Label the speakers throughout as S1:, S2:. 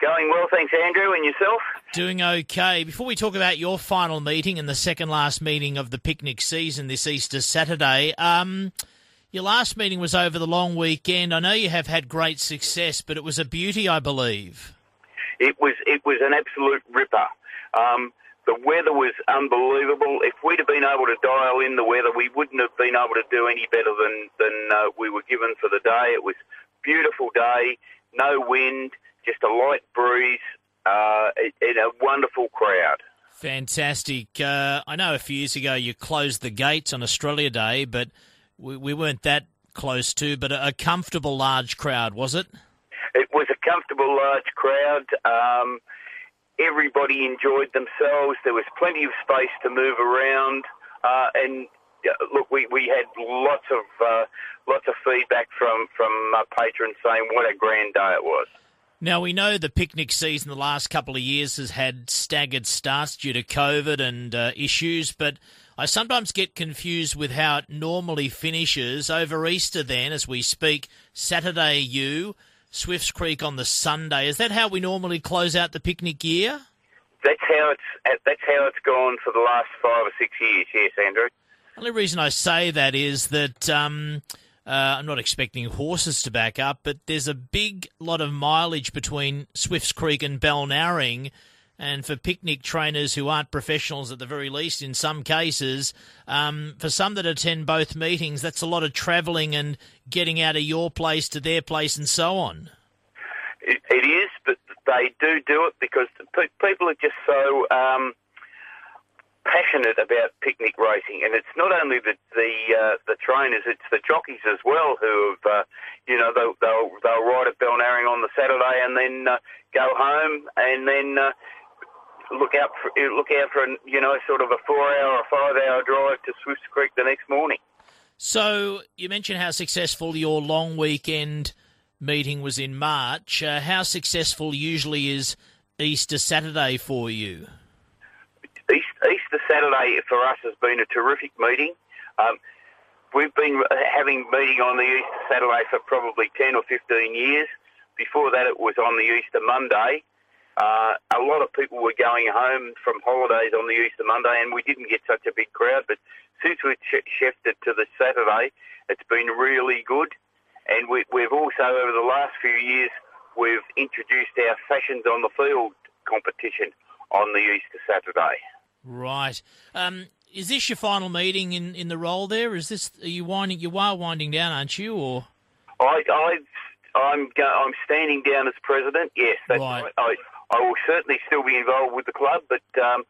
S1: Going well, thanks, Andrew. And yourself?
S2: Doing okay. Before we talk about your final meeting and the second last meeting of the picnic season this Easter Saturday, um, your last meeting was over the long weekend. I know you have had great success, but it was a beauty, I believe.
S1: It was. It was an absolute ripper. Um, the weather was unbelievable. If we'd have been able to dial in the weather, we wouldn't have been able to do any better than than uh, we were given for the day. It was beautiful day, no wind, just a light breeze, uh, and a wonderful crowd.
S2: Fantastic. Uh, I know a few years ago you closed the gates on Australia Day, but we, we weren't that close to. But a, a, comfortable large crowd, was it?
S1: It was a comfortable large crowd. Um, everybody enjoyed themselves. There was plenty of space to move around, uh, and look, we, we had lots of uh, lots of feedback from from uh, patrons saying what a grand day it was.
S2: Now we know the picnic season the last couple of years has had staggered starts due to COVID and uh, issues, but I sometimes get confused with how it normally finishes over Easter. Then, as we speak, Saturday you. Swifts Creek on the Sunday. Is that how we normally close out the picnic year?
S1: That's how it's that's how it's gone for the last five or six years. Yes, Andrew.
S2: The only reason I say that is that um, uh, I'm not expecting horses to back up, but there's a big lot of mileage between Swifts Creek and Balnarring. And for picnic trainers who aren't professionals at the very least, in some cases, um, for some that attend both meetings, that's a lot of travelling and getting out of your place to their place and so on.
S1: it, it is, but they do do it because people are just so. Um, passionate about picnic racing, and it's not only the the, uh, the trainers, it's the jockeys as well who have, uh, you know, they'll, they'll they'll ride at Balnarring on the Saturday and then uh, go home and then uh, look out for look out for you know sort of a four hour or five hour drive to Swifts Creek the next morning.
S2: So you mentioned how successful your long weekend meeting was in March. Uh, how successful usually is Easter Saturday for you?
S1: Saturday for us has been a terrific meeting. Um, we've been having meeting on the Easter Saturday for probably 10 or 15 years. Before that, it was on the Easter Monday. Uh, a lot of people were going home from holidays on the Easter Monday, and we didn't get such a big crowd. But since we shifted to the Saturday, it's been really good. And we, we've also, over the last few years, we've introduced our Fashions on the Field competition on the Easter Saturday.
S2: Right. Um, is this your final meeting in, in the role there? Is this are you winding you are winding down, aren't you? Or
S1: I I I'm I'm standing down as president. Yes, that's right. right. I I will certainly still be involved with the club, but um,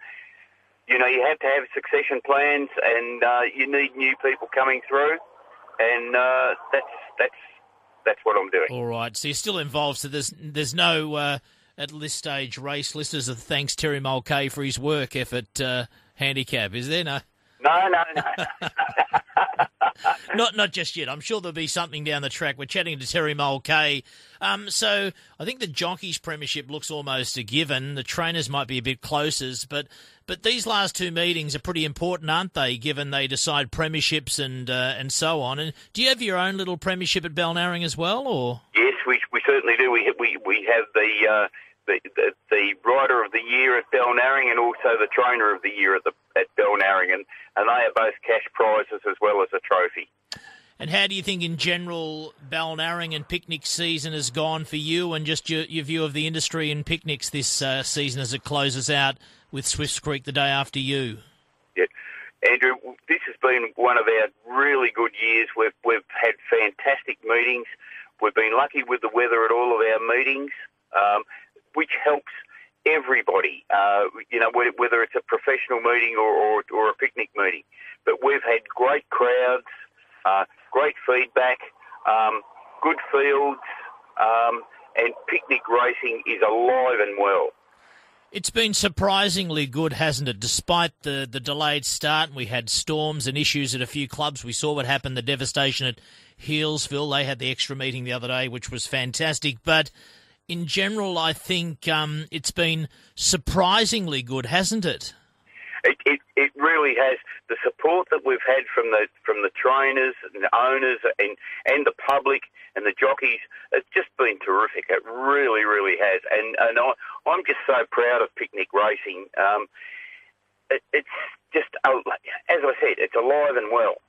S1: you know you have to have succession plans, and uh, you need new people coming through, and uh, that's that's that's what I'm doing.
S2: All right. So you're still involved. So there's there's no. Uh, at this stage race listeners of thanks Terry Mulcahy for his work effort uh, handicap. Is there no?
S1: No, no, no.
S2: not not just yet. I'm sure there'll be something down the track. We're chatting to Terry Mulcahy. Um, so I think the jockeys premiership looks almost a given. The trainers might be a bit closer, but but these last two meetings are pretty important, aren't they? Given they decide premierships and uh, and so on. And do you have your own little premiership at Balnarring as well, or?
S1: Yes, we we certainly do. We we we have the. Uh, the, the, the rider of the year at Balnarring and also the trainer of the year at the at Balnarring, and, and they are both cash prizes as well as a trophy.
S2: And how do you think, in general, Balnarring and picnic season has gone for you, and just your, your view of the industry and picnics this uh, season as it closes out with Swifts Creek the day after you?
S1: Yeah, Andrew, this has been one of our really good years. We've we've had fantastic meetings. We've been lucky with the weather at all of our meetings. Um, which helps everybody, uh, you know, whether it's a professional meeting or, or, or, a picnic meeting. But we've had great crowds, uh, great feedback, um, good fields, um, and picnic racing is alive and well.
S2: It's been surprisingly good, hasn't it? Despite the, the delayed start, we had storms and issues at a few clubs. We saw what happened, the devastation at Healesville. They had the extra meeting the other day, which was fantastic. But in general, I think um, it's been surprisingly good, hasn't it?
S1: It, it, it really has the support that we've had from the from the trainers and the owners and and the public and the jockeys. It's just been terrific. It really, really has. And and I, I'm just so proud of Picnic Racing. Um, it, it's just, as I said, it's alive and well.